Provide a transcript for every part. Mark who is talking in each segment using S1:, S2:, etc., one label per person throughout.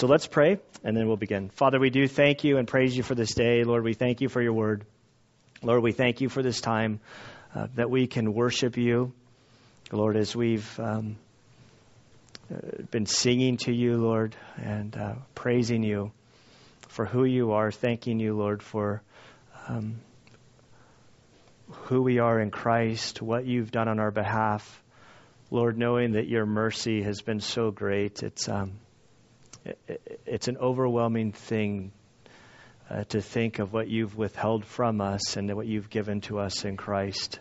S1: So let's pray, and then we'll begin. Father, we do thank you and praise you for this day. Lord, we thank you for your word. Lord, we thank you for this time uh, that we can worship you. Lord, as we've um, uh, been singing to you, Lord, and uh, praising you for who you are, thanking you, Lord, for um, who we are in Christ, what you've done on our behalf. Lord, knowing that your mercy has been so great, it's um, it's an overwhelming thing uh, to think of what you've withheld from us and what you've given to us in Christ.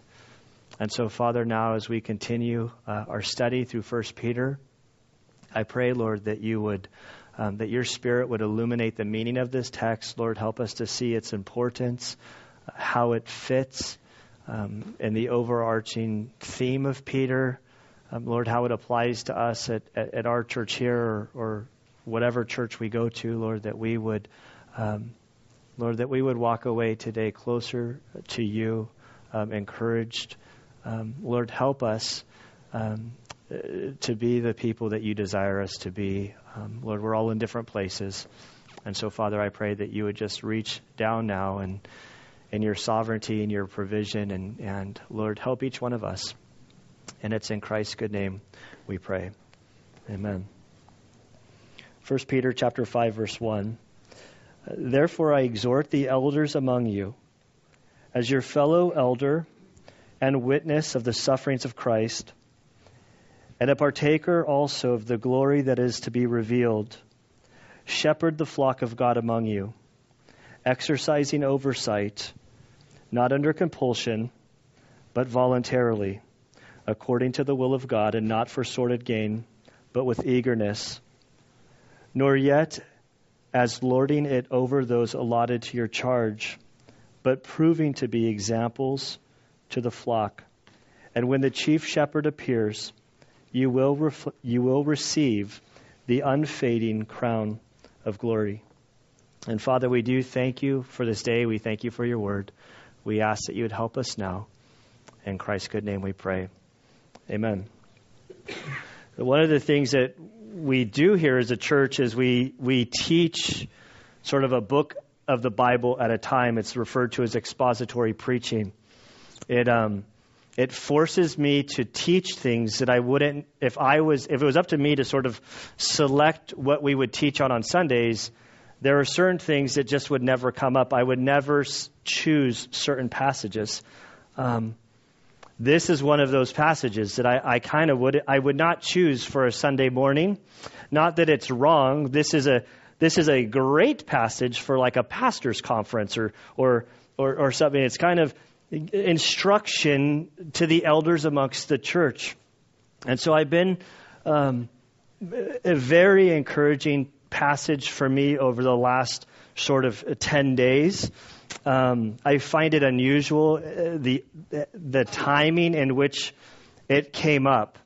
S1: And so, Father, now as we continue uh, our study through First Peter, I pray, Lord, that you would, um, that your Spirit would illuminate the meaning of this text. Lord, help us to see its importance, how it fits um, in the overarching theme of Peter. Um, Lord, how it applies to us at, at, at our church here or, or, whatever church we go to, Lord, that we would, um, Lord, that we would walk away today closer to you, um, encouraged. Um, Lord, help us um, to be the people that you desire us to be. Um, Lord, we're all in different places. And so, Father, I pray that you would just reach down now and in your sovereignty and your provision. And, and Lord, help each one of us. And it's in Christ's good name we pray. Amen. 1 Peter chapter 5 verse 1. Therefore I exhort the elders among you as your fellow elder and witness of the sufferings of Christ and a partaker also of the glory that is to be revealed. Shepherd the flock of God among you, exercising oversight, not under compulsion, but voluntarily, according to the will of God, and not for sordid gain, but with eagerness nor yet as lording it over those allotted to your charge, but proving to be examples to the flock. And when the chief shepherd appears, you will, ref- you will receive the unfading crown of glory. And Father, we do thank you for this day. We thank you for your word. We ask that you would help us now. In Christ's good name we pray. Amen. One of the things that we do here as a church is we, we teach sort of a book of the Bible at a time. It's referred to as expository preaching. It, um, it forces me to teach things that I wouldn't, if I was, if it was up to me to sort of select what we would teach on on Sundays, there are certain things that just would never come up. I would never choose certain passages. Um, this is one of those passages that I, I kind of would I would not choose for a Sunday morning. Not that it's wrong. This is a this is a great passage for like a pastor's conference or or or, or something. It's kind of instruction to the elders amongst the church. And so I've been um, a very encouraging passage for me over the last sort of 10 days. Um, I find it unusual uh, the the timing in which it came up.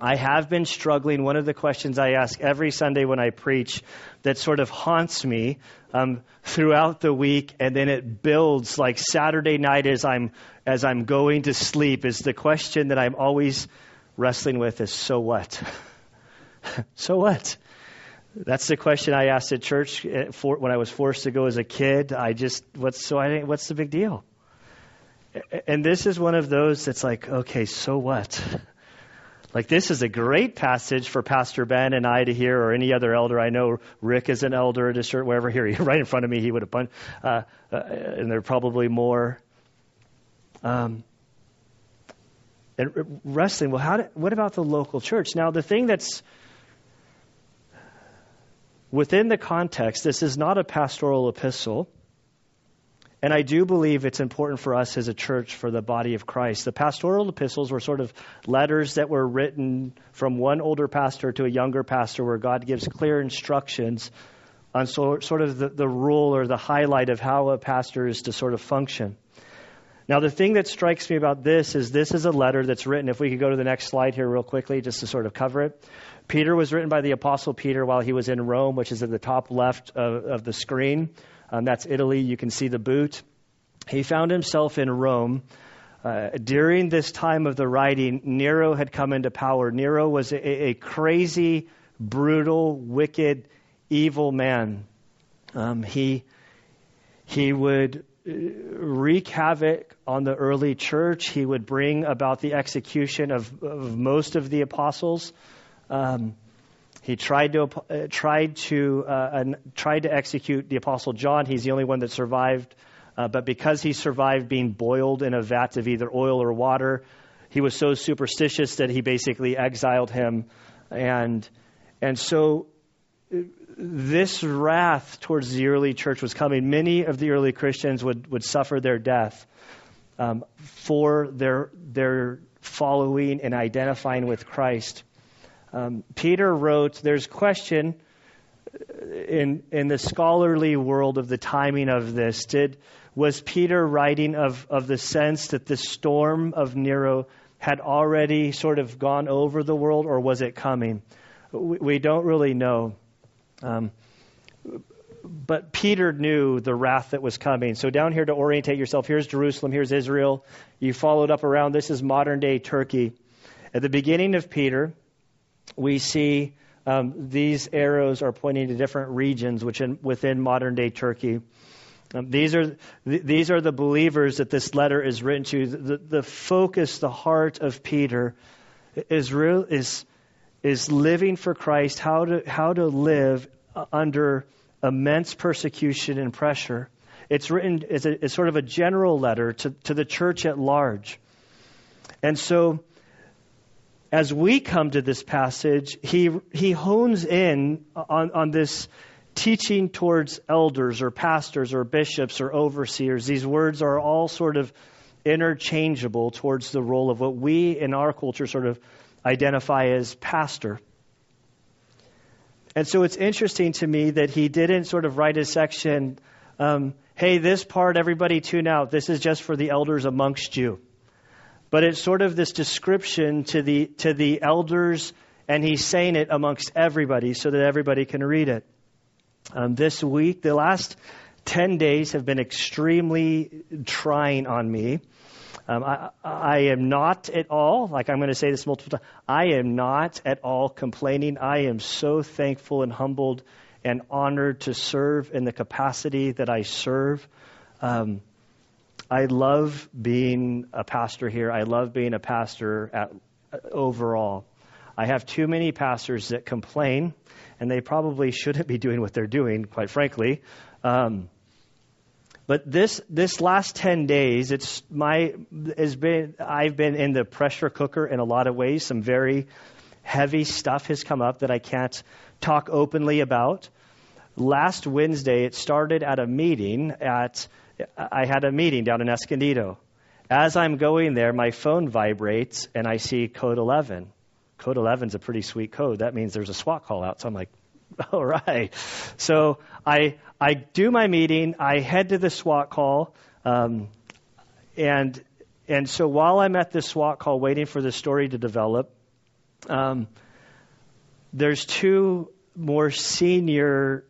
S1: I have been struggling. One of the questions I ask every Sunday when I preach that sort of haunts me um, throughout the week, and then it builds like Saturday night as I'm as I'm going to sleep is the question that I'm always wrestling with: is so what? so what? That's the question I asked at church eh, for, when I was forced to go as a kid. I just, what's, so I, what's the big deal? And this is one of those that's like, okay, so what? Like, this is a great passage for Pastor Ben and I to hear, or any other elder. I know Rick is an elder at a church, wherever here, right in front of me, he would have punched, uh, uh, and there are probably more. Um, and wrestling, well, how do, what about the local church? Now, the thing that's within the context, this is not a pastoral epistle. And I do believe it's important for us as a church, for the body of Christ. The pastoral epistles were sort of letters that were written from one older pastor to a younger pastor, where God gives clear instructions on so, sort of the, the rule or the highlight of how a pastor is to sort of function. Now, the thing that strikes me about this is this is a letter that's written. If we could go to the next slide here, real quickly, just to sort of cover it. Peter was written by the Apostle Peter while he was in Rome, which is at the top left of, of the screen. Um, that's Italy. You can see the boot. He found himself in Rome. Uh, during this time of the writing, Nero had come into power. Nero was a, a crazy, brutal, wicked, evil man. Um, he he would uh, wreak havoc on the early church. He would bring about the execution of, of most of the apostles. Um, he tried to uh, tried to uh, tried to execute the apostle John. He's the only one that survived, uh, but because he survived being boiled in a vat of either oil or water, he was so superstitious that he basically exiled him, and and so this wrath towards the early church was coming. Many of the early Christians would, would suffer their death um, for their, their following and identifying with Christ. Um, Peter wrote, there's question in, in the scholarly world of the timing of this. Did, was Peter writing of, of the sense that the storm of Nero had already sort of gone over the world, or was it coming? We, we don't really know. Um, but Peter knew the wrath that was coming. So, down here to orientate yourself, here's Jerusalem, here's Israel. You followed up around, this is modern day Turkey. At the beginning of Peter, we see um, these arrows are pointing to different regions within, within modern day Turkey. Um, these, are, th- these are the believers that this letter is written to. The, the focus, the heart of Peter is, real, is is living for Christ, how to, how to live under immense persecution and pressure. It's written as, a, as sort of a general letter to, to the church at large. And so, as we come to this passage, he, he hones in on, on this teaching towards elders or pastors or bishops or overseers. These words are all sort of interchangeable towards the role of what we in our culture sort of identify as pastor. And so it's interesting to me that he didn't sort of write a section, um, hey, this part, everybody tune out. This is just for the elders amongst you. But it's sort of this description to the, to the elders, and he's saying it amongst everybody so that everybody can read it. Um, this week, the last 10 days have been extremely trying on me. Um, I, I am not at all, like I'm going to say this multiple times, I am not at all complaining. I am so thankful and humbled and honored to serve in the capacity that I serve. Um, I love being a pastor here. I love being a pastor at, overall. I have too many pastors that complain, and they probably shouldn't be doing what they're doing, quite frankly. Um, but this this last ten days, it's my has been I've been in the pressure cooker in a lot of ways. Some very heavy stuff has come up that I can't talk openly about. Last Wednesday, it started at a meeting at I had a meeting down in Escondido. As I'm going there, my phone vibrates and I see code 11. Code 11 is a pretty sweet code. That means there's a SWAT call out. So I'm like, all right. So I I do my meeting. I head to the SWAT call, um, and and so while I'm at the SWAT call, waiting for the story to develop, um, there's two more senior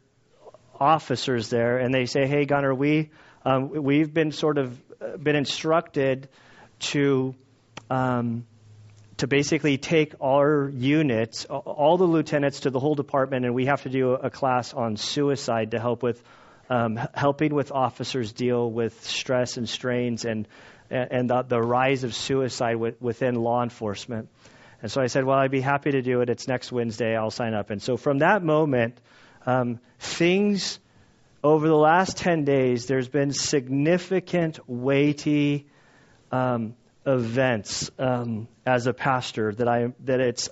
S1: officers there, and they say, "Hey, Gunner, we um, we've been sort of uh, been instructed to." Um, to basically take our units, all the lieutenants to the whole department, and we have to do a class on suicide to help with um, helping with officers deal with stress and strains and and the, the rise of suicide within law enforcement. And so I said, well, I'd be happy to do it. It's next Wednesday. I'll sign up. And so from that moment, um, things over the last 10 days, there's been significant, weighty um, events um, as a pastor that I that it's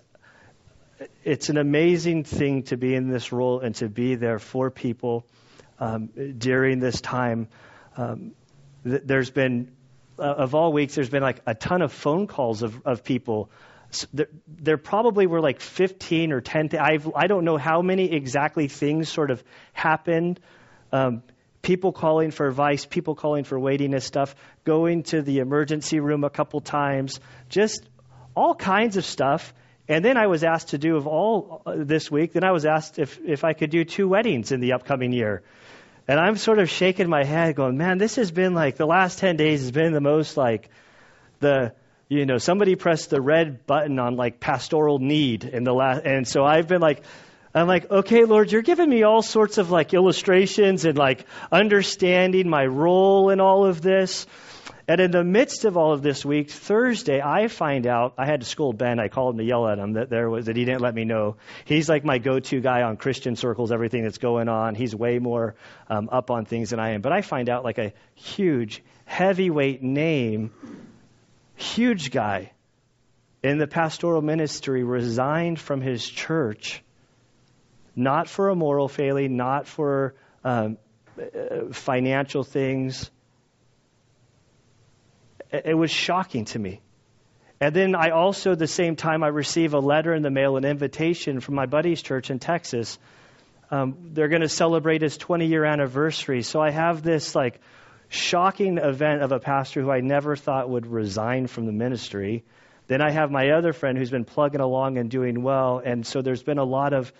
S1: it's an amazing thing to be in this role and to be there for people um, during this time. Um, th- there's been uh, of all weeks, there's been like a ton of phone calls of of people. So there, there, probably were like 15 or 10. Th- I've, I don't know how many exactly things sort of happened. Um, people calling for advice, people calling for waiting stuff, going to the emergency room a couple times, just all kinds of stuff. And then I was asked to do of all uh, this week, then I was asked if, if I could do two weddings in the upcoming year. And I'm sort of shaking my head going, man, this has been like, the last 10 days has been the most like, the, you know, somebody pressed the red button on like pastoral need in the last, and so I've been like, I'm like, okay, Lord, you're giving me all sorts of like illustrations and like understanding my role in all of this. And in the midst of all of this week, Thursday, I find out I had to scold Ben. I called him to yell at him that there was that he didn't let me know. He's like my go-to guy on Christian circles, everything that's going on. He's way more um, up on things than I am. But I find out like a huge heavyweight name, huge guy in the pastoral ministry resigned from his church, not for a moral failing, not for um, uh, financial things it was shocking to me. And then I also, the same time, I receive a letter in the mail, an invitation from my buddy's church in Texas. Um, they're going to celebrate his 20 year anniversary. So I have this like shocking event of a pastor who I never thought would resign from the ministry. Then I have my other friend who's been plugging along and doing well. And so there's been a lot of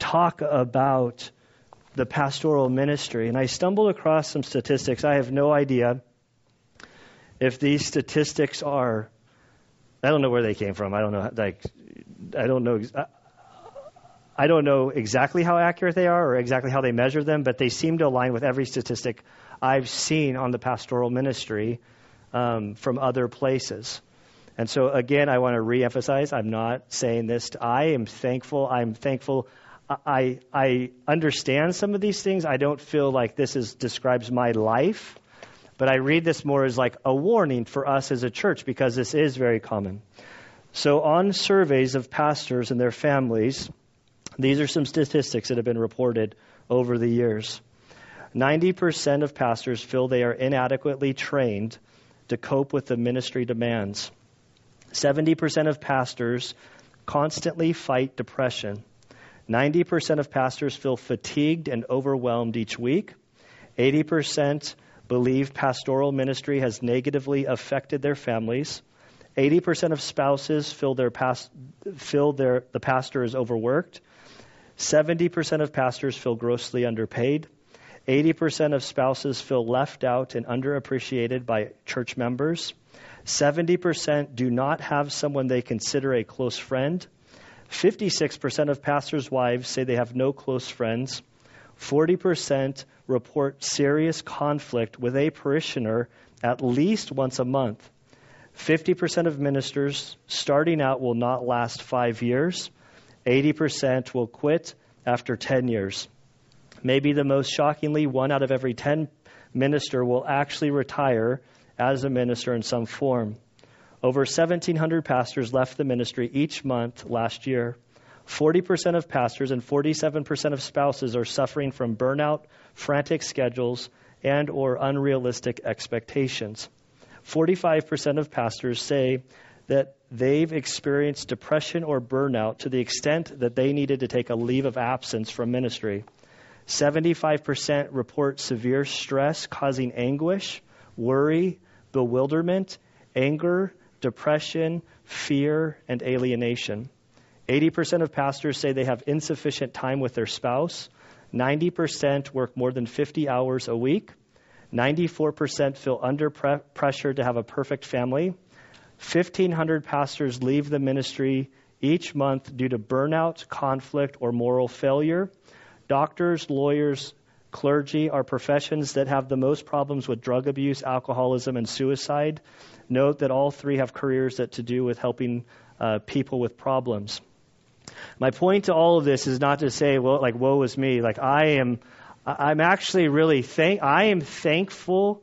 S1: talk about the pastoral ministry. And I stumbled across some statistics. I have no idea if these statistics are, I don't know where they came from. I don't know, like, I don't know. I don't know exactly how accurate they are or exactly how they measure them, but they seem to align with every statistic I've seen on the pastoral ministry um, from other places. And so, again, I want to reemphasize I'm not saying this. To, I am thankful. I'm thankful. I, I understand some of these things. I don't feel like this is, describes my life. But I read this more as like a warning for us as a church because this is very common. So, on surveys of pastors and their families, these are some statistics that have been reported over the years. 90% of pastors feel they are inadequately trained to cope with the ministry demands. 70% of pastors constantly fight depression. 90% of pastors feel fatigued and overwhelmed each week. 80% believe pastoral ministry has negatively affected their families. 80% of spouses feel, their past, feel their, the pastor is overworked. 70% of pastors feel grossly underpaid. 80% of spouses feel left out and underappreciated by church members. 70% do not have someone they consider a close friend. 56% of pastors' wives say they have no close friends. 40% report serious conflict with a parishioner at least once a month. 50% of ministers starting out will not last five years. 80% will quit after 10 years. Maybe the most shockingly, one out of every 10 minister will actually retire as a minister in some form. Over 1,700 pastors left the ministry each month last year. 40% of pastors and 47% of spouses are suffering from burnout, frantic schedules, and or unrealistic expectations. 45% of pastors say that they've experienced depression or burnout to the extent that they needed to take a leave of absence from ministry. 75% report severe stress causing anguish, worry, bewilderment, anger, depression, fear, and alienation. 80% of pastors say they have insufficient time with their spouse. 90% work more than 50 hours a week. 94% feel under pre- pressure to have a perfect family. 1,500 pastors leave the ministry each month due to burnout, conflict, or moral failure. Doctors, lawyers, clergy are professions that have the most problems with drug abuse, alcoholism, and suicide. Note that all three have careers that to do with helping uh, people with problems. My point to all of this is not to say, well, like, woe is me. Like, I am, I'm actually really thank, I am thankful.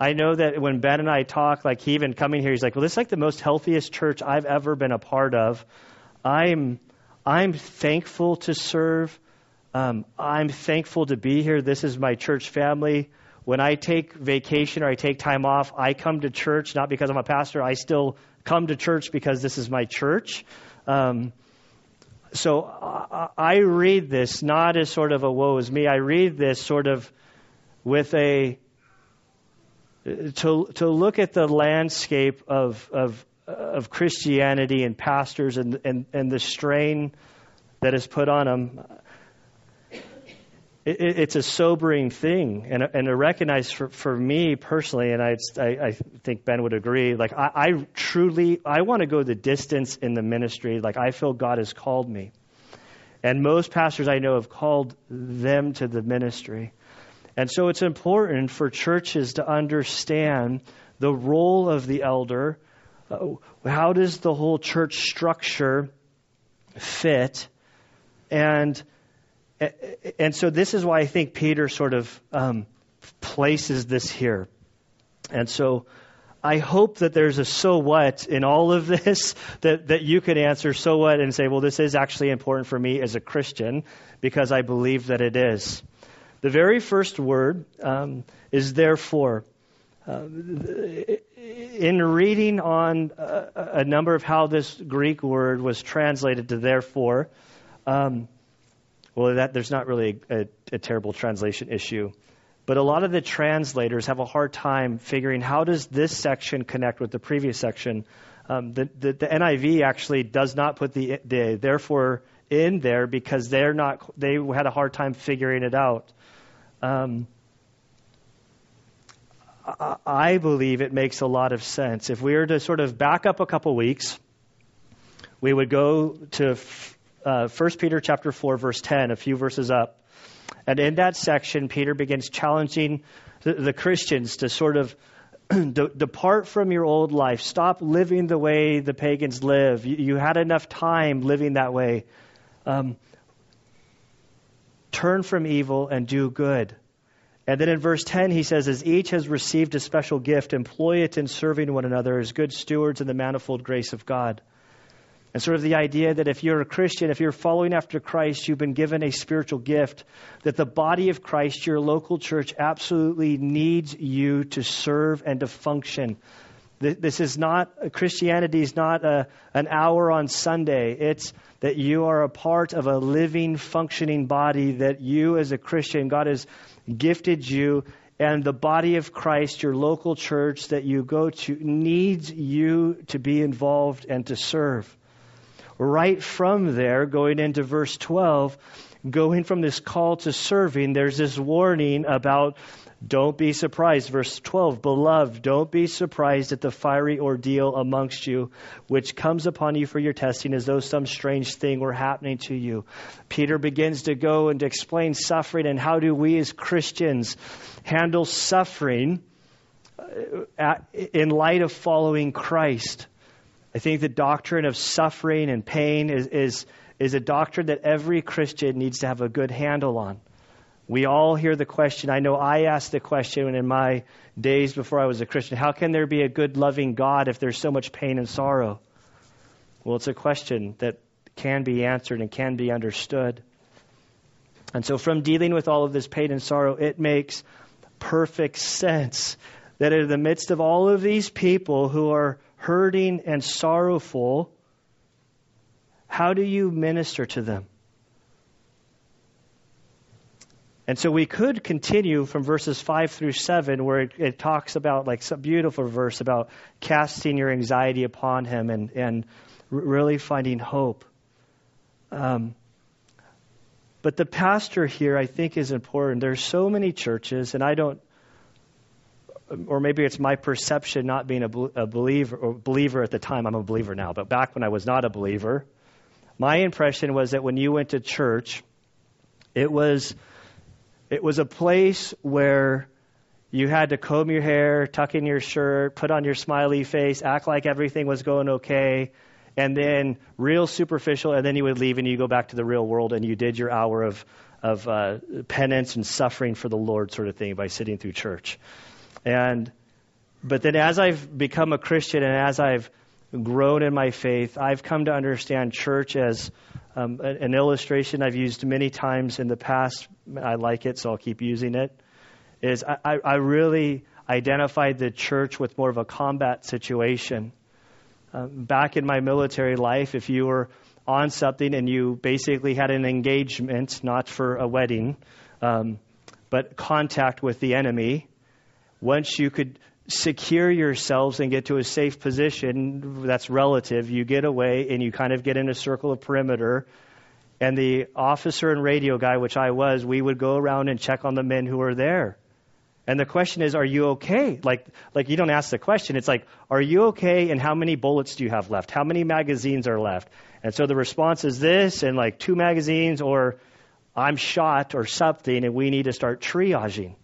S1: I know that when Ben and I talk, like, he even coming here, he's like, well, this is like the most healthiest church I've ever been a part of. I'm, I'm thankful to serve. Um, I'm thankful to be here. This is my church family. When I take vacation or I take time off, I come to church not because I'm a pastor. I still come to church because this is my church. Um, so I read this not as sort of a woe is me. I read this sort of with a to to look at the landscape of of of Christianity and pastors and and, and the strain that is put on them it, it's a sobering thing, and and to recognize for for me personally, and I I, I think Ben would agree. Like I, I truly I want to go the distance in the ministry. Like I feel God has called me, And most pastors I know have called them to the ministry. And so it's important for churches to understand the role of the elder. Uh, how does the whole church structure fit? And and so this is why I think Peter sort of um, places this here. And so I hope that there's a so what in all of this that, that you could answer so what and say, well, this is actually important for me as a Christian because I believe that it is. The very first word um, is therefore. Uh, in reading on a, a, number of how this Greek word was translated to therefore, um, well, that, there's not really a, a terrible translation issue. But a lot of the translators have a hard time figuring how does this section connect with the previous section. Um, the, the, the, NIV actually does not put the, the therefore in there because they're not they had a hard time figuring it out. Um, I, I believe it makes a lot of sense. If we were to sort of back up a couple weeks, we would go to uh, 1 Peter chapter 4 verse 10, a few verses up. And in that section, Peter begins challenging the, the Christians to sort of de- depart from your old life. Stop living the way the pagans live. You, you had enough time living that way. Um, turn from evil and do good. And then in verse 10, he says, As each has received a special gift, employ it in serving one another as good stewards in the manifold grace of God. And sort of the idea that if you're a Christian, if you're following after Christ, you've been given a spiritual gift, that the body of Christ, your local church, absolutely needs you to serve and to function. This is not, Christianity is not a, an hour on Sunday. It's that you are a part of a living, functioning body, that you as a Christian, God has gifted you, and the body of Christ, your local church that you go to, needs you to be involved and to serve right from there, going into verse 12, going from this call to serving, there's this warning about don't be surprised. Verse 12, beloved, don't be surprised at the fiery ordeal amongst you, which comes upon you for your testing as though some strange thing were happening to you. Peter begins to go and to explain suffering and how do we as Christians handle suffering uh, in light of following Christ. I think the doctrine of suffering and pain is, is, is a doctrine that every Christian needs to have a good handle on. We all hear the question. I know I asked the question in my days before I was a Christian how can there be a good, loving God if there's so much pain and sorrow? Well, it's a question that can be answered and can be understood. And so, from dealing with all of this pain and sorrow, it makes perfect sense that in the midst of all of these people who are hurting and sorrowful, how do you minister to them? And so we could continue from verses 5 through 7, where it, it, talks about, like, some beautiful verse about casting your anxiety upon Him and, and really finding hope. Um, but the pastor here, I think, is important. There's so many churches, and I don't or maybe it's my perception not being a, a believer or believer at the time. I'm a believer now, but back when I was not a believer, my impression was that when you went to church, it was it was a place where you had to comb your hair, tuck in your shirt, put on your smiley face, act like everything was going okay, and then real superficial, and then you would leave and you go back to the real world and you did your hour of of uh, penance and suffering for the Lord, sort of thing, by sitting through church. And but then as I've become a Christian and as I've grown in my faith, I've come to understand church as um, an illustration I've used many times in the past. I like it, so I'll keep using it. Is I, I really identified the church with more of a combat situation. Um, back in my military life, if you were on something and you basically had an engagement, not for a wedding, um, but contact with the enemy, once you could secure yourselves and get to a safe position that's relative, you get away and you kind of get in a circle of perimeter. And the officer and radio guy, which I was, we would go around and check on the men who were there. And the question is, are you okay? Like, like you don't ask the question. It's like, are you okay? And how many bullets do you have left? How many magazines are left? And so the response is this, and like two magazines, or I'm shot, or something, and we need to start triaging.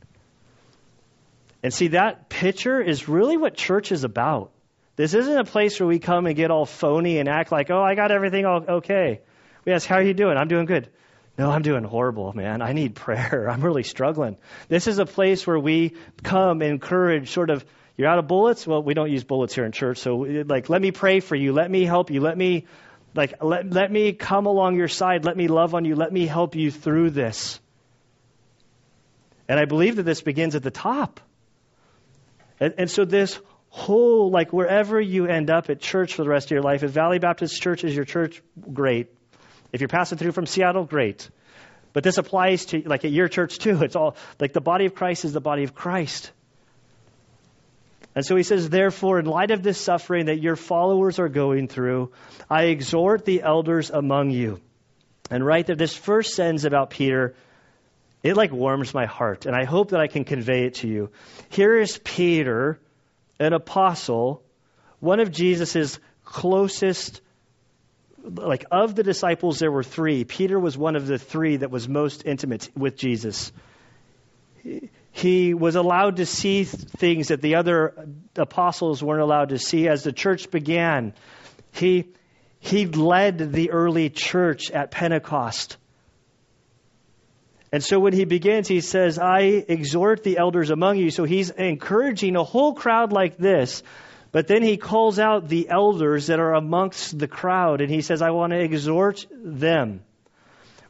S1: And see, that picture is really what church is about. This isn't a place where we come and get all phony and act like, oh, I got everything all okay. We ask, how are you doing? I'm doing good. No, I'm doing horrible, man. I need prayer. I'm really struggling. This is a place where we come, and encourage, sort of, you're out of bullets? Well, we don't use bullets here in church. So, like, let me pray for you. Let me help you. Let me, like, let, let me come along your side. Let me love on you. Let me help you through this. And I believe that this begins at the top. And, and so, this whole, like, wherever you end up at church for the rest of your life, if Valley Baptist Church is your church, great. If you're passing through from Seattle, great. But this applies to like at your church too. It's all like the body of Christ is the body of Christ. And so he says, therefore, in light of this suffering that your followers are going through, I exhort the elders among you. And right there, this first sentence about Peter, it like warms my heart. And I hope that I can convey it to you. Here is Peter, an apostle, one of Jesus' closest like of the disciples there were three peter was one of the three that was most intimate with jesus he was allowed to see things that the other apostles weren't allowed to see as the church began he he led the early church at pentecost and so when he begins, he says, I exhort the elders among you. So he's encouraging a whole crowd like this but then he calls out the elders that are amongst the crowd, and he says, I want to exhort them,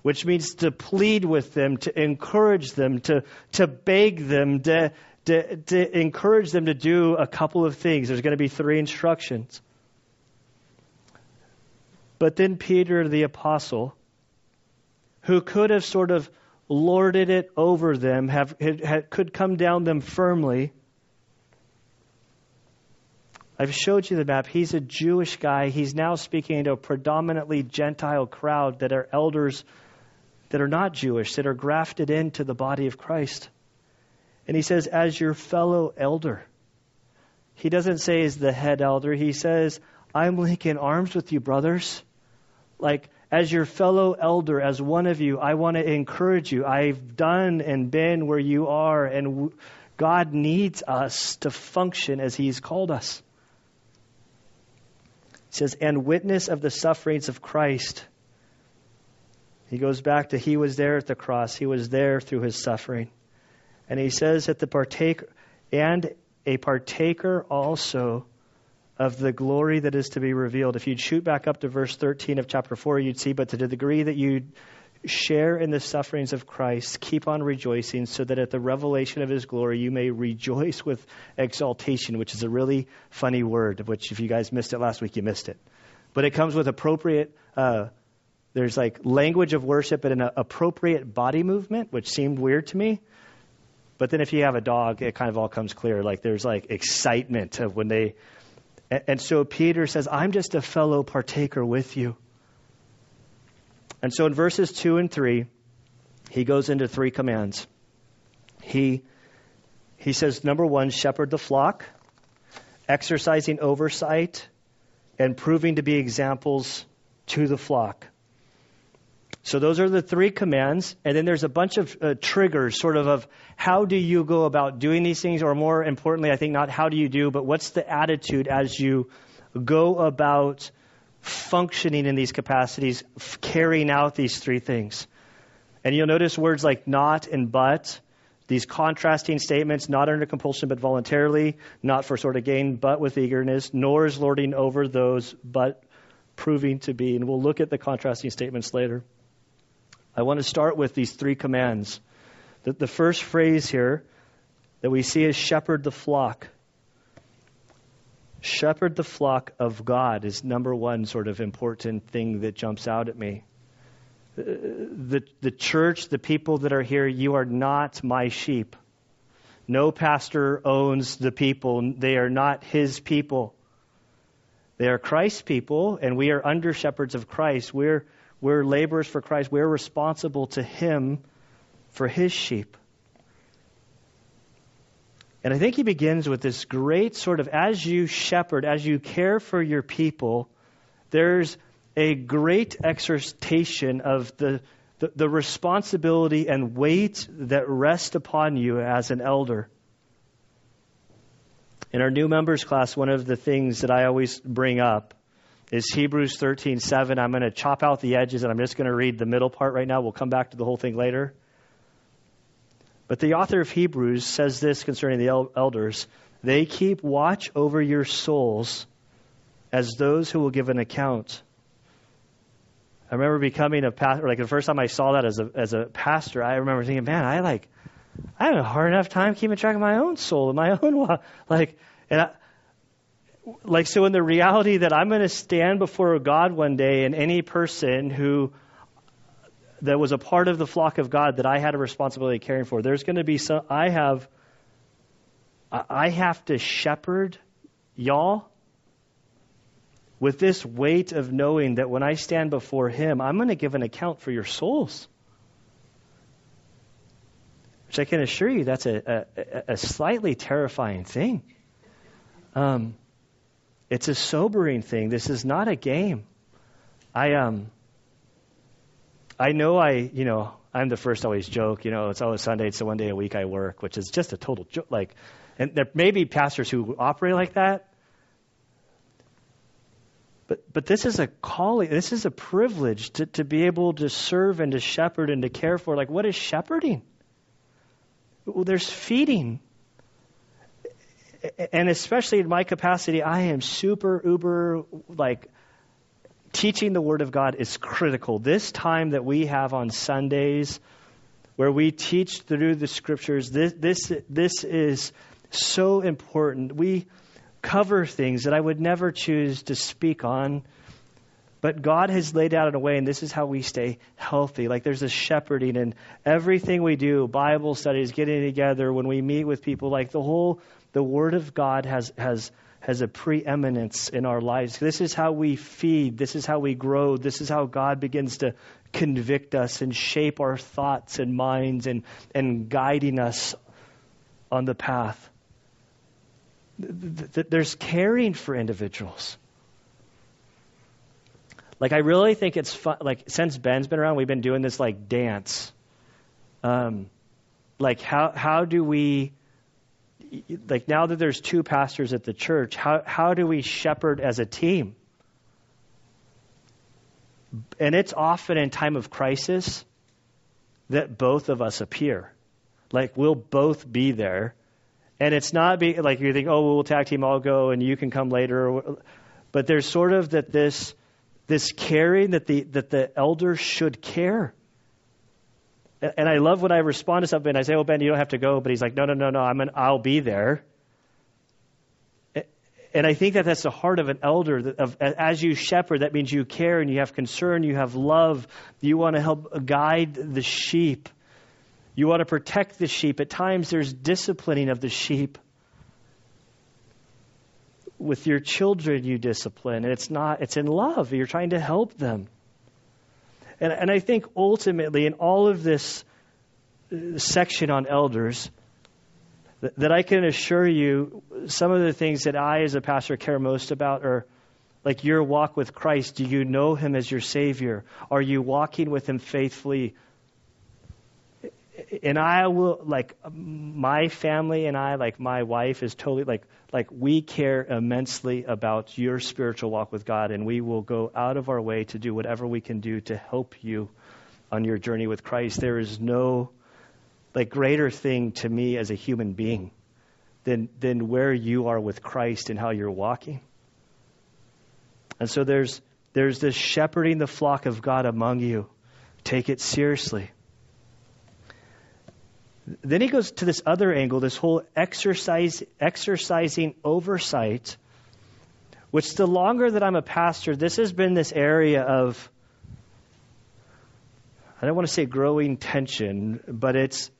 S1: which means to plead with them, to encourage them, to, to beg them, to, to, to encourage them to do a couple of things. There's going to be three instructions. But then Peter, the apostle, who could have sort of lorded it over them, have, had, could come down them firmly, I've showed you the map. He's a Jewish guy. He's now speaking to a predominantly Gentile crowd that are elders that are not Jewish, that are grafted into the body of Christ. And he says, as your fellow elder. He doesn't say as the head elder. He says, I'm linking arms with you, brothers. Like, as your fellow elder, as one of you, I want to encourage you. I've done and been where you are, and God needs us to function as He's called us He says, and witness of the sufferings of Christ. He goes back to he was there at the cross. He was there through his suffering. And he says that the partaker and a partaker also of the glory that is to be revealed. If you'd shoot back up to verse 13 of chapter 4, you'd see, but to the degree that you share in the sufferings of Christ, keep on rejoicing, so that at the revelation of his glory you may rejoice with exaltation, which is a really funny word, which if you guys missed it last week, you missed it. But it comes with appropriate, uh, there's like language of worship and an appropriate body movement, which seemed weird to me. But then if you have a dog, it kind of all comes clear. Like there's like excitement of when they. And so Peter says, I'm just a fellow partaker with you. And so in verses 2 and 3, he goes into three commands. He, he says, number one, shepherd the flock, exercising oversight, and proving to be examples to the flock. So those are the three commands, and then there's a bunch of uh, triggers, sort of of how do you go about doing these things, or more importantly, I think not how do you do, but what's the attitude as you go about functioning in these capacities, f- carrying out these three things. And you'll notice words like not and but, these contrasting statements, not under compulsion but voluntarily, not for sort of gain but with eagerness, nor is lording over those but proving to be. And we'll look at the contrasting statements later. I want to start with these three commands. The, the first phrase here that we see is shepherd the flock shepherd the flock of God is number one sort of important thing that jumps out at me. Uh, the, the church, the people that are here, you are not my sheep. No pastor owns the people. They are not his people. They are Christ's people, and we are under shepherds of Christ. We're, we're laborers for Christ. We're responsible to him for his sheep. And I think he begins with this great sort of as you shepherd, as you care for your people, there's a great exhortation of the, the, the responsibility and weight that rest upon you as an elder. In our new members class, one of the things that I always bring up is Hebrews 13:7. I'm going to chop out the edges and I'm just going to read the middle part right now. We'll come back to the whole thing later. But the author of Hebrews says this concerning the elders they keep watch over your souls as those who will give an account. I remember becoming a pastor, like the first time I saw that as a, as a pastor, I remember thinking, man, I like, I have a hard enough time keeping track of my own soul and my own, like, and I, like, so in the reality that I'm going to stand before God one day and any person who that was a part of the flock of God that I had a responsibility caring for. There's going to be some, I have, I have to shepherd y'all with this weight of knowing that when I stand before Him, I'm going to give an account for your souls. Which I can assure you, that's a, a, a slightly terrifying thing. Um, it's a sobering thing. This is not a game. I um, I know I, you know, I'm the first to always joke, you know, it's always Sunday, it's the one day a week I work, which is just a total joke. Like, and there may be pastors who operate like that. But, but this is a calling, this is a privilege to, to be able to serve and to shepherd and to care for. Like, what is shepherding? Well, there's feeding. And especially in my capacity, I am super, uber, like, teaching the Word of God is critical. This time that we have on Sundays, where we teach through the Scriptures, this, this, this is so important. We cover things that I would never choose to speak on. But God has laid out in a way, and this is how we stay healthy. Like there's a shepherding in everything we do, Bible studies, getting together, when we meet with people, like the whole, the Word of God has, has has a preeminence in our lives. This is how we feed. This is how we grow. This is how God begins to convict us and shape our thoughts and minds and, and guiding us on the path. There's caring for individuals. Like, I really think it's fun. Like, since Ben's been around, we've been doing this, like, dance. Um, like, how, how do we like now that there's two pastors at the church, how, how do we shepherd as a team? And it's often in time of crisis that both of us appear. Like we'll both be there. And it's not be like you think, oh, we'll tag team, I'll go, and you can come later. But there's sort of that this this caring that the that the elders should care. And I love when I respond to something. I say, "Oh, Ben, you don't have to go," but he's like, "No, no, no, no. I'm an, I'll be there." And I think that that's the heart of an elder. Of, as you shepherd, that means you care and you have concern, you have love. You want to help guide the sheep. You want to protect the sheep. At times, there's disciplining of the sheep. With your children, you discipline, and it's not. It's in love. You're trying to help them. And, and I think ultimately, in all of this uh, section on elders, that, that I can assure you some of the things that I, as a pastor, care most about are like your walk with Christ. Do you know him as your Savior? Are you walking with him faithfully? And I will like my family and I, like my wife, is totally like like we care immensely about your spiritual walk with God, and we will go out of our way to do whatever we can do to help you on your journey with Christ. There is no like greater thing to me as a human being than than where you are with Christ and how you're walking. And so there's there's this shepherding the flock of God among you. Take it seriously. Then he goes to this other angle, this whole exercise, exercising oversight, which the longer that I'm a pastor, this has been this area of, I don't want to say growing tension, but it's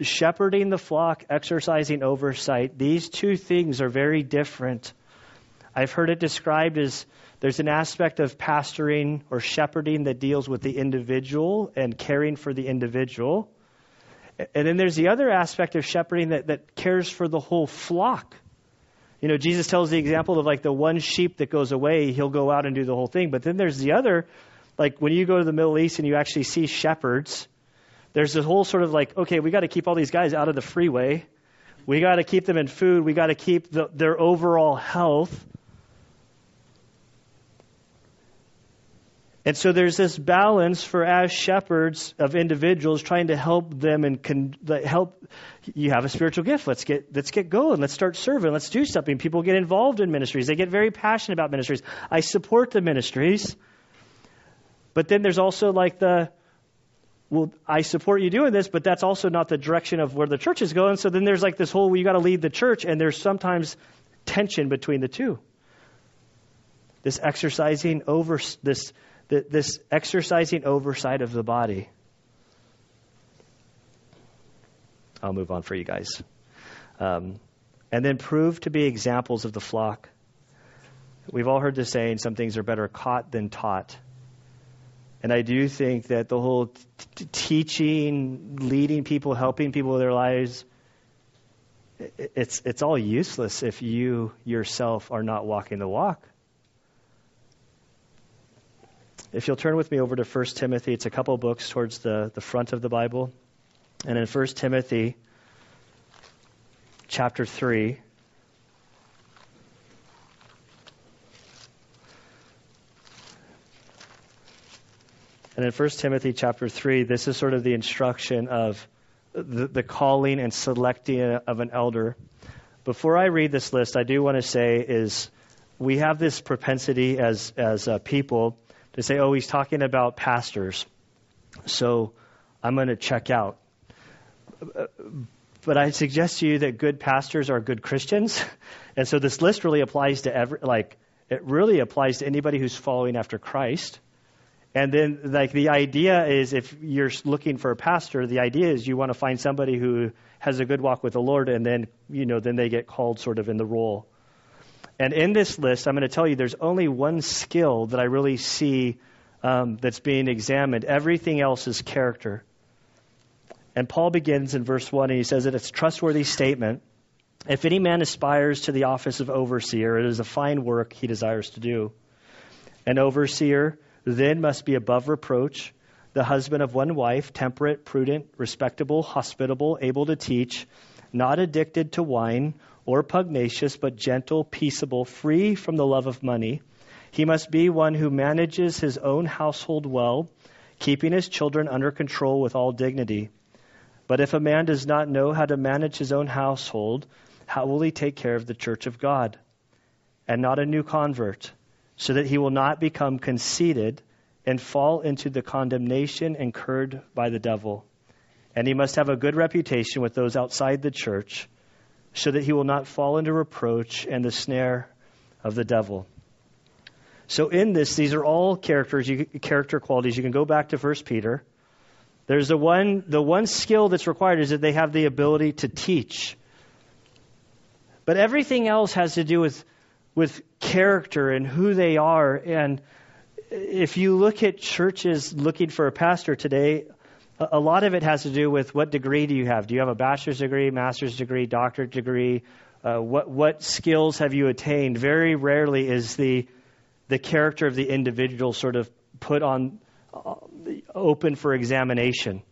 S1: shepherding the flock, exercising oversight. These two things are very different. I've heard it described as there's an aspect of pastoring or shepherding that deals with the individual and caring for the individual. And then there's the other aspect of shepherding that, that cares for the whole flock. You know, Jesus tells the example of like the one sheep that goes away, he'll go out and do the whole thing. But then there's the other, like when you go to the Middle East and you actually see shepherds, there's this whole sort of like, okay, we got to keep all these guys out of the freeway. We got to keep them in food. We got to keep the, their overall health. And so there's this balance for as shepherds of individuals trying to help them and con- help. You have a spiritual gift. Let's get let's get going. Let's start serving. Let's do something. People get involved in ministries. They get very passionate about ministries. I support the ministries. But then there's also like the well, I support you doing this, but that's also not the direction of where the church is going. So then there's like this whole well, you got to lead the church, and there's sometimes tension between the two. This exercising over this this exercising oversight of the body. I'll move on for you guys. Um, and then prove to be examples of the flock. We've all heard the saying, some things are better caught than taught. And I do think that the whole t- teaching, leading people, helping people with their lives, it's, it's all useless if you yourself are not walking the walk. If you'll turn with me over to 1 Timothy, it's a couple books towards the, the front of the Bible. And in 1 Timothy chapter 3, And in 1 Timothy chapter 3, this is sort of the instruction of the, the, calling and selecting of an elder. Before I read this list, I do want to say is we have this propensity as, as uh, people to say, oh, he's talking about pastors. So I'm going to check out. But I suggest to you that good pastors are good Christians. And so this list really applies to every, like, it really applies to anybody who's following after Christ. And then, like, the idea is if you're looking for a pastor, the idea is you want to find somebody who has a good walk with the Lord, and then, you know, then they get called sort of in the role. And in this list, I'm going to tell you there's only one skill that I really see um, that's being examined. Everything else is character. And Paul begins in verse 1, and he says that it's a trustworthy statement. If any man aspires to the office of overseer, it is a fine work he desires to do. An overseer then must be above reproach, the husband of one wife, temperate, prudent, respectable, hospitable, able to teach, not addicted to wine or pugnacious, but gentle, peaceable, free from the love of money. He must be one who manages his own household well, keeping his children under control with all dignity. But if a man does not know how to manage his own household, how will he take care of the church of God? And not a new convert, so that he will not become conceited and fall into the condemnation incurred by the devil. And he must have a good reputation with those outside the church so that he will not fall into reproach and the snare of the devil. So in this, these are all characters, you, character qualities. You can go back to First Peter. There's the one, the one skill that's required is that they have the ability to teach. But everything else has to do with, with character and who they are. And if you look at churches looking for a pastor today, a lot of it has to do with what degree do you have? Do you have a bachelor's degree, master's degree, doctorate degree? Uh, what what skills have you attained? Very rarely is the the character of the individual sort of put on uh, open for examination.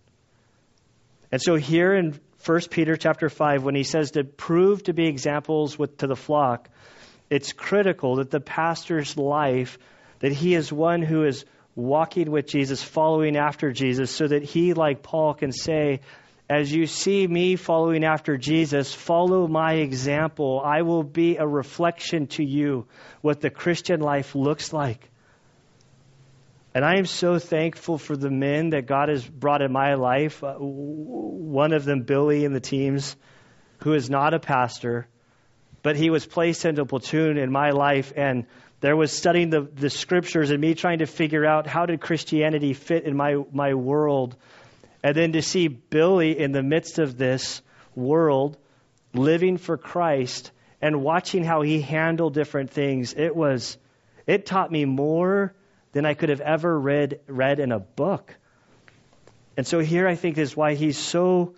S1: And so here in 1 Peter chapter 5 when he says to prove to be examples with to the flock, it's critical that the pastor's life that he is one who is walking with Jesus, following after Jesus, so that he, like Paul, can say, As you see me following after Jesus, follow my example. I will be a reflection to you what the Christian life looks like. And I am so thankful for the men that God has brought in my life. Uh, one of them, Billy, in the teams, who is not a pastor, but he was placed into a platoon in my life. And there was studying the, the scriptures and me trying to figure out how did Christianity fit in my, my world. And then to see Billy in the midst of this world living for Christ and watching how he handled different things, it was it taught me more than I could have ever read read in a book. And so here I think is why he's so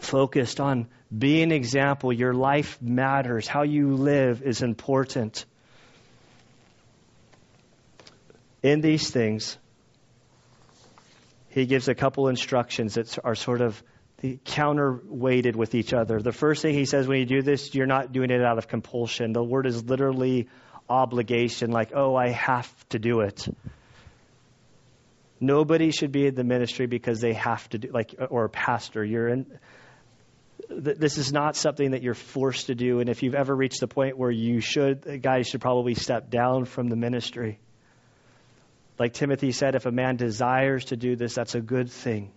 S1: focused on being an example. Your life matters. How you live is important. In these things, he gives a couple instructions that are sort of counterweighted with each other. The first thing he says when you do this, you're not doing it out of compulsion. The word is literally obligation, like, oh, I have to do it. Nobody should be in the ministry because they have to do, like, or a pastor. You're in. This is not something that you're forced to do, and if you've ever reached the point where you should, guys should probably step down from the ministry. Like Timothy said, if a man desires to do this, that's a good thing.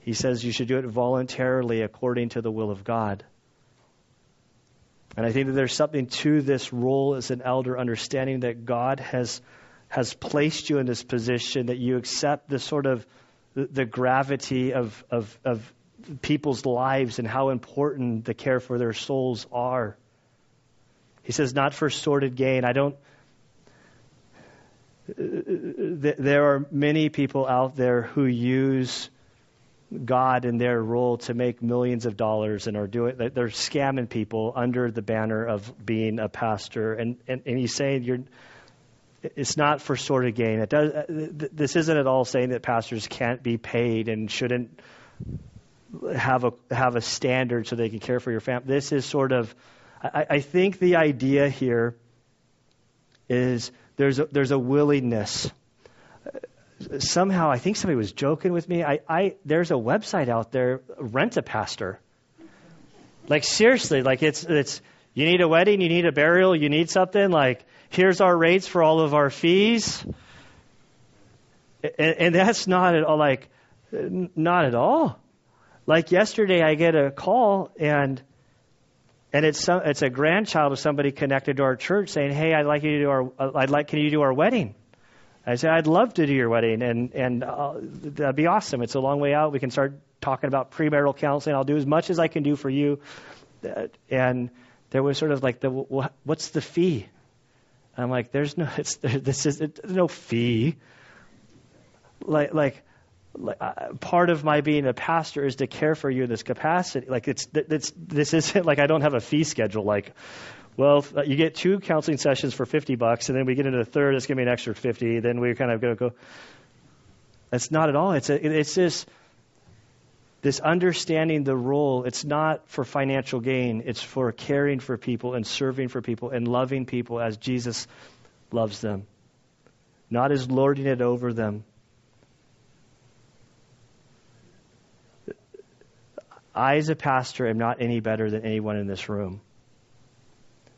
S1: He says you should do it voluntarily according to the will of God. And I think that there's something to this role as an elder, understanding that God has has placed you in this position, that you accept the sort of the, gravity of, of, of people's lives and how important the care for their souls are. He says, not for sordid gain. I don't there are many people out there who use God in their role to make millions of dollars and are doing they're scamming people under the banner of being a pastor and and, and he's saying you're it's not for sort of gain. It does. Uh, this isn't at all saying that pastors can't be paid and shouldn't have a have a standard so they can care for your family. This is sort of. I, I think the idea here is there's a, there's a willingness. Somehow, I think somebody was joking with me. I, I there's a website out there, rent a pastor. Like seriously, like it's it's you need a wedding, you need a burial, you need something like here's our rates for all of our fees. And, and that's not at all like not at all. Like yesterday, I get a call and and it's some, it's a grandchild of somebody connected to our church saying, "Hey, I'd like you to do our I'd like can you do our wedding?" I said, "I'd love to do your wedding, and and uh, that'd be awesome. It's a long way out. We can start talking about premarital counseling. I'll do as much as I can do for you." And there was sort of like the what's the fee? I'm like, "There's no it's this is it, no fee." Like like uh, Uh, part of my being a pastor is to care for you in this capacity. Like it's, it's this isn't like I don't have a fee schedule. Like, well, you get two counseling sessions for 50 bucks, and then we get into the third, it's gonna be an extra 50. Then we kind of go go. That's not at all. It's a, it's this this understanding the role. It's not for financial gain. It's for caring for people and serving for people and loving people as Jesus loves them, not as lording it over them. I, as a pastor, am not any better than anyone in this room.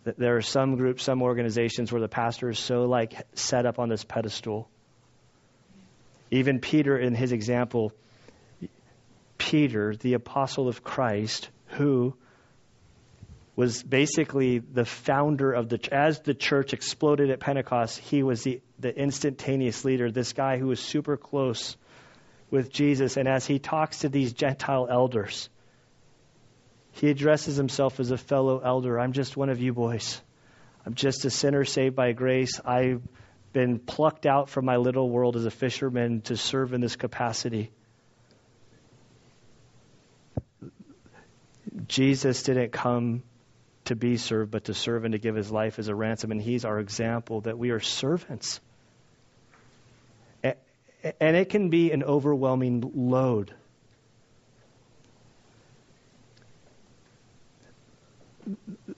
S1: There are some groups, some organizations where the pastor is so like set up on this pedestal. Even Peter, in his example, Peter, the apostle of Christ, who was basically the founder of the as the church exploded at Pentecost, he was the, the instantaneous leader, this guy who was super close with Jesus. And as he talks to these Gentile elders, he addresses himself as a fellow elder. I'm just one of you boys. I'm just a sinner saved by grace. I've been plucked out from my little world as a fisherman to serve in this capacity. Jesus didn't come to be served, but to serve and to give his life as a ransom. And he's our example that we are servants. And it can be an overwhelming load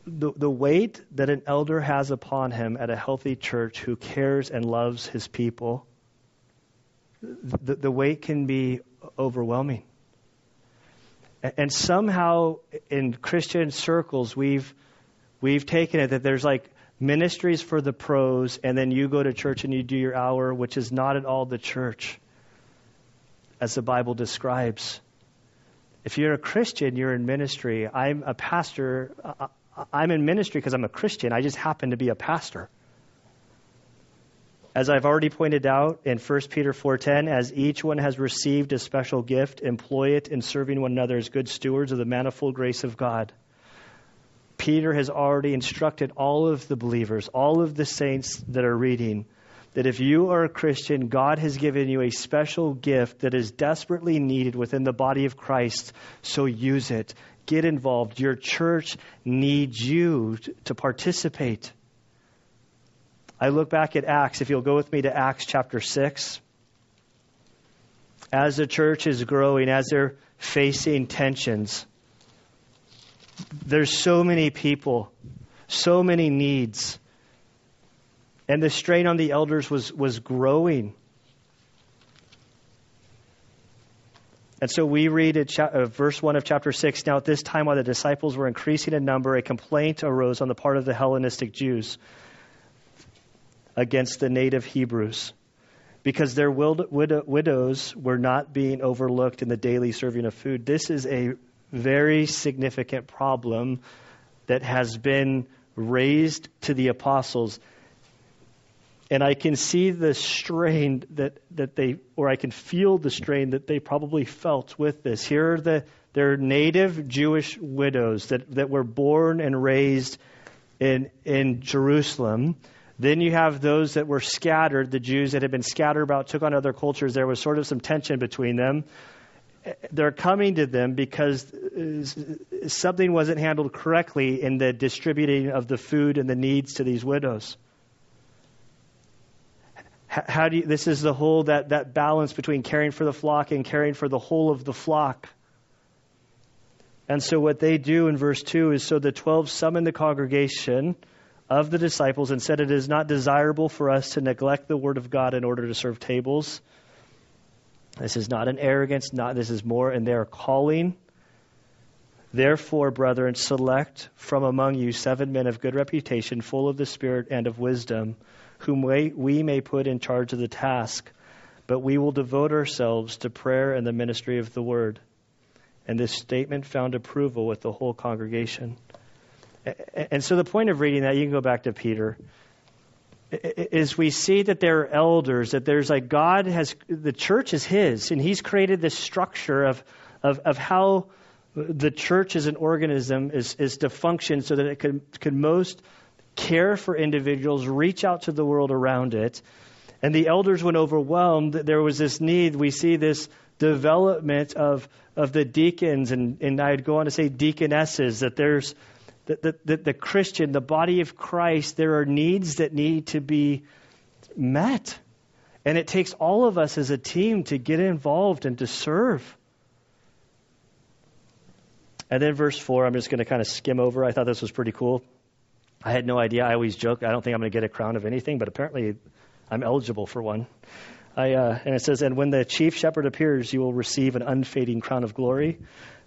S1: the, the weight that an elder has upon him at a healthy church who cares and loves his people, the, the weight can be overwhelming. And somehow in Christian circles, we've, we've taken it that there's like ministries for the pros, and then you go to church and you do your hour, which is not at all the church as the Bible describes. If you're a Christian, you're in ministry. I'm a pastor. Uh, uh, I'm in ministry because I'm a Christian. I just happen to be a pastor. As I've already pointed out in 1 Peter 4:10, as each one has received a special gift, employ it in serving one another as good stewards of the manifold grace of God. Peter has already instructed all of the believers, all of the saints that are reading, that if you are a Christian, God has given you a special gift that is desperately needed within the body of Christ, so use it. Get involved. Your church needs you to participate. I look back at Acts, if you'll go with me to Acts chapter 6. As the church is growing, as they're facing tensions, there's so many people, so many needs. And the strain on the elders was, was growing. And so we read at cha- uh, verse 1 of chapter 6 Now, at this time, while the disciples were increasing in number, a complaint arose on the part of the Hellenistic Jews against the native Hebrews because their widows were not being overlooked in the daily serving of food. This is a very significant problem that has been raised to the apostles. And I can see the strain that, that they, or I can feel the strain that they probably felt with this. Here are the, their native Jewish widows that, that were born and raised in, in Jerusalem then you have those that were scattered, the Jews that had been scattered about, took on other cultures. There was sort of some tension between them. They're coming to them because uh, something wasn't handled correctly in the distributing of the food and the needs to these widows. How do you, this is the whole that, that balance between caring for the flock and caring for the whole of the flock. And so what they do in verse 2 is so the 12 summon the congregation of the disciples and said, It is not desirable for us to neglect the word of God in order to serve tables. This is not an arrogance, not this is more in their calling. Therefore, brethren, select from among you seven men of good reputation, full of the Spirit and of wisdom, whom we, may put in charge of the task. But we will devote ourselves to prayer and the ministry of the word. And this statement found approval with the whole congregation. And so the point of reading that, you can go back to Peter, is we see that there are elders, that there's like God has, the church is His, and He's created this structure of, of, of how the church as an organism is, is to function so that it could, could most care for individuals, reach out to the world around it. And the elders, when overwhelmed, there was this need. We see this development of, of the deacons, and, and I'd go on to say deaconesses, that there's the, the, the, Christian, the body of Christ, there are needs that need to be met. And it takes all of us as a team to get involved and to serve. And then verse 4, I'm just going to kind of skim over. I thought this was pretty cool. I had no idea. I always joke, I don't think I'm going to get a crown of anything, but apparently I'm eligible for one. I, uh, and it says, And when the chief shepherd appears, you will receive an unfading crown of glory.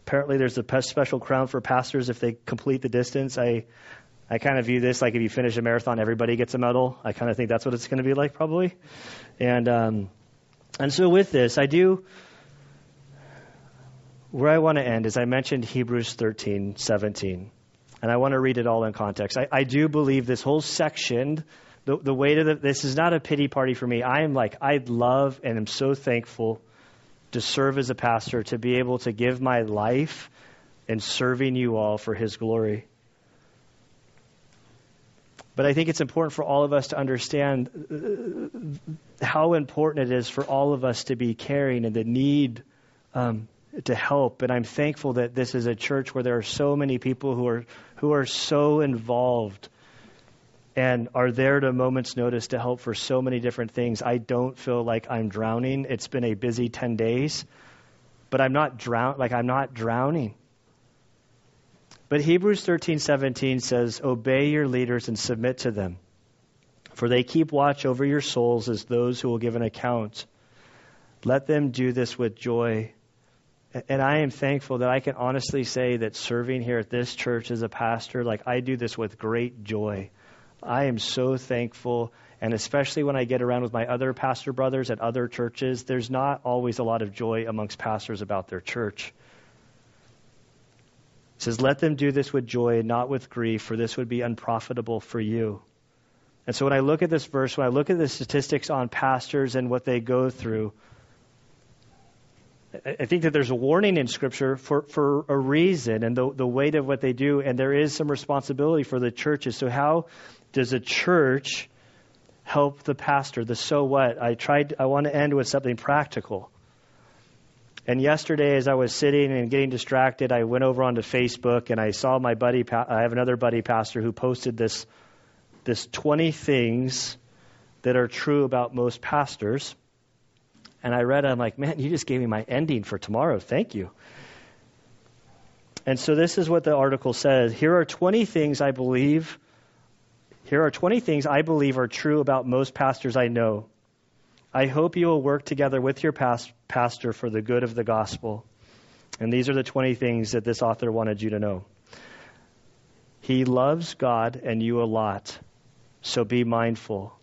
S1: Apparently, there's a special crown for pastors if they complete the distance. I, I kind of view this like if you finish a marathon, everybody gets a medal. I kind of think that's what it's going to be like, probably. And um, and so with this, I do. Where I want to end is I mentioned Hebrews 13, 17, and I want to read it all in context. I, I do believe this whole section, the, the weight of the, this is not a pity party for me. I am like I love and am so thankful to serve as a pastor, to be able to give my life in serving you all for His glory. But I think it's important for all of us to understand uh, how important it is for all of us to be caring and the need um, to help. And I'm thankful that this is a church where there are so many people who are who are so involved and are there at a moment's notice to help for so many different things. I don't feel like I'm drowning. It's been a busy 10 days, but I'm not drown like I'm not drowning. But Hebrews 13:17 says, "Obey your leaders and submit to them, for they keep watch over your souls as those who will give an account. Let them do this with joy." And I am thankful that I can honestly say that serving here at this church as a pastor, like I do this with great joy. I am so thankful. And especially when I get around with my other pastor brothers at other churches, there's not always a lot of joy amongst pastors about their church. It says, Let them do this with joy not with grief, for this would be unprofitable for you. And so when I look at this verse, when I look at the statistics on pastors and what they go through, I think that there's a warning in Scripture for, for a reason and the, the weight of what they do, and there is some responsibility for the churches. So, how does a church help the pastor, the so what. I tried I want to end with something practical. And yesterday, as I was sitting and getting distracted, I went over onto Facebook and I saw my buddy. I have another buddy pastor who posted this this 20 things that are true about most pastors. And I read it, I'm like, man, you just gave me my ending for tomorrow. Thank you. And so this is what the article says. Here are 20 things I believe. Here are 20 things I believe are true about most pastors I know. I hope you will work together with your past, pastor for the good of the gospel. And these are the 20 things that this author wanted you to know. He loves God and you a lot, so be mindful.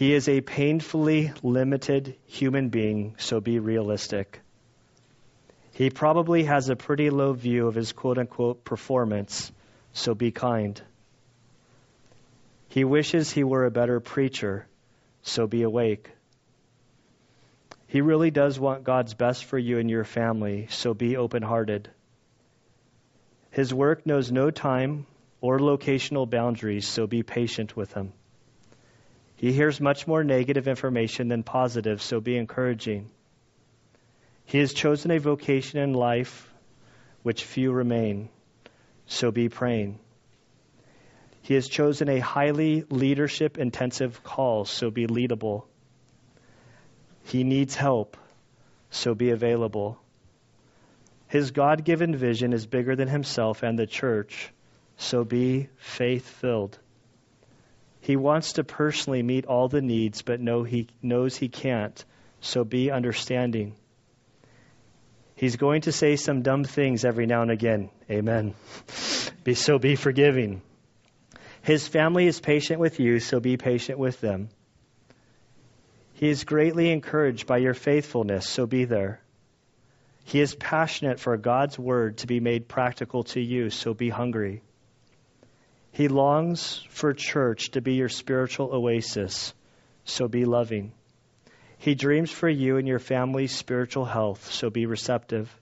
S1: He is a painfully limited human being, so be realistic. He probably has a pretty low view of his quote unquote performance, so be kind. He wishes he were a better preacher, so be awake. He really does want God's best for you and your family, so be open hearted. His work knows no time or locational boundaries, so be patient with him. He hears much more negative information than positive, so be encouraging. He has chosen a vocation in life which few remain, so be praying. He has chosen a highly leadership intensive call, so be leadable. He needs help, so be available. His God given vision is bigger than himself and the church, so be faith filled. He wants to personally meet all the needs, but know he knows he can't. So be understanding. He's going to say some dumb things every now and again. Amen. Be so be forgiving. His family is patient with you, so be patient with them. He is greatly encouraged by your faithfulness, so be there. He is passionate for God's word to be made practical to you, so be hungry. He longs for church to be your spiritual oasis, so be loving. He dreams for you and your family's spiritual health, so be receptive.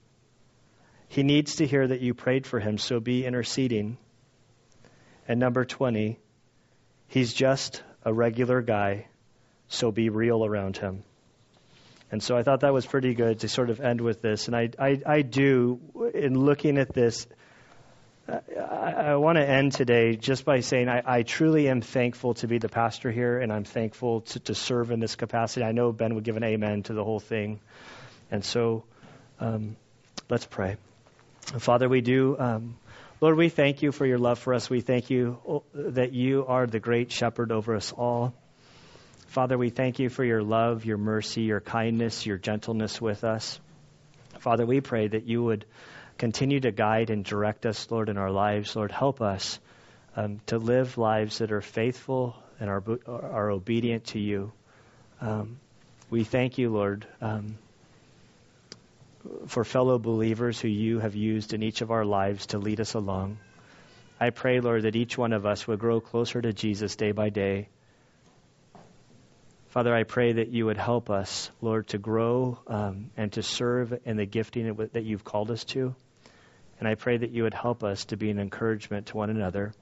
S1: He needs to hear that you prayed for him, so be interceding. And number 20, he's just a regular guy, so be real around him. And so I thought that was pretty good to sort of end with this. And I, I, I do, in looking at this, I, I want to end today just by saying I, I, truly am thankful to be the pastor here, and I'm thankful to, to, serve in this capacity. I know Ben would give an amen to the whole thing. And so um, let's pray. Father, we do. Um, Lord, we thank you for your love for us. We thank you oh, that you are the great shepherd over us all. Father, we thank you for your love, your mercy, your kindness, your gentleness with us. Father, we pray that you would continue to guide and direct us, Lord, in our lives. Lord, help us um, to live lives that are faithful and are, are obedient to you. Um, we thank you, Lord, um, for fellow believers who you have used in each of our lives to lead us along. I pray, Lord, that each one of us would grow closer to Jesus day by day. Father, I pray that you would help us, Lord, to grow um, and to serve in the gifting that you've called us to. And I pray that you would help us to be an encouragement to one another.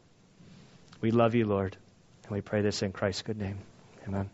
S1: We love you, Lord, and we pray this in Christ's good name. Amen.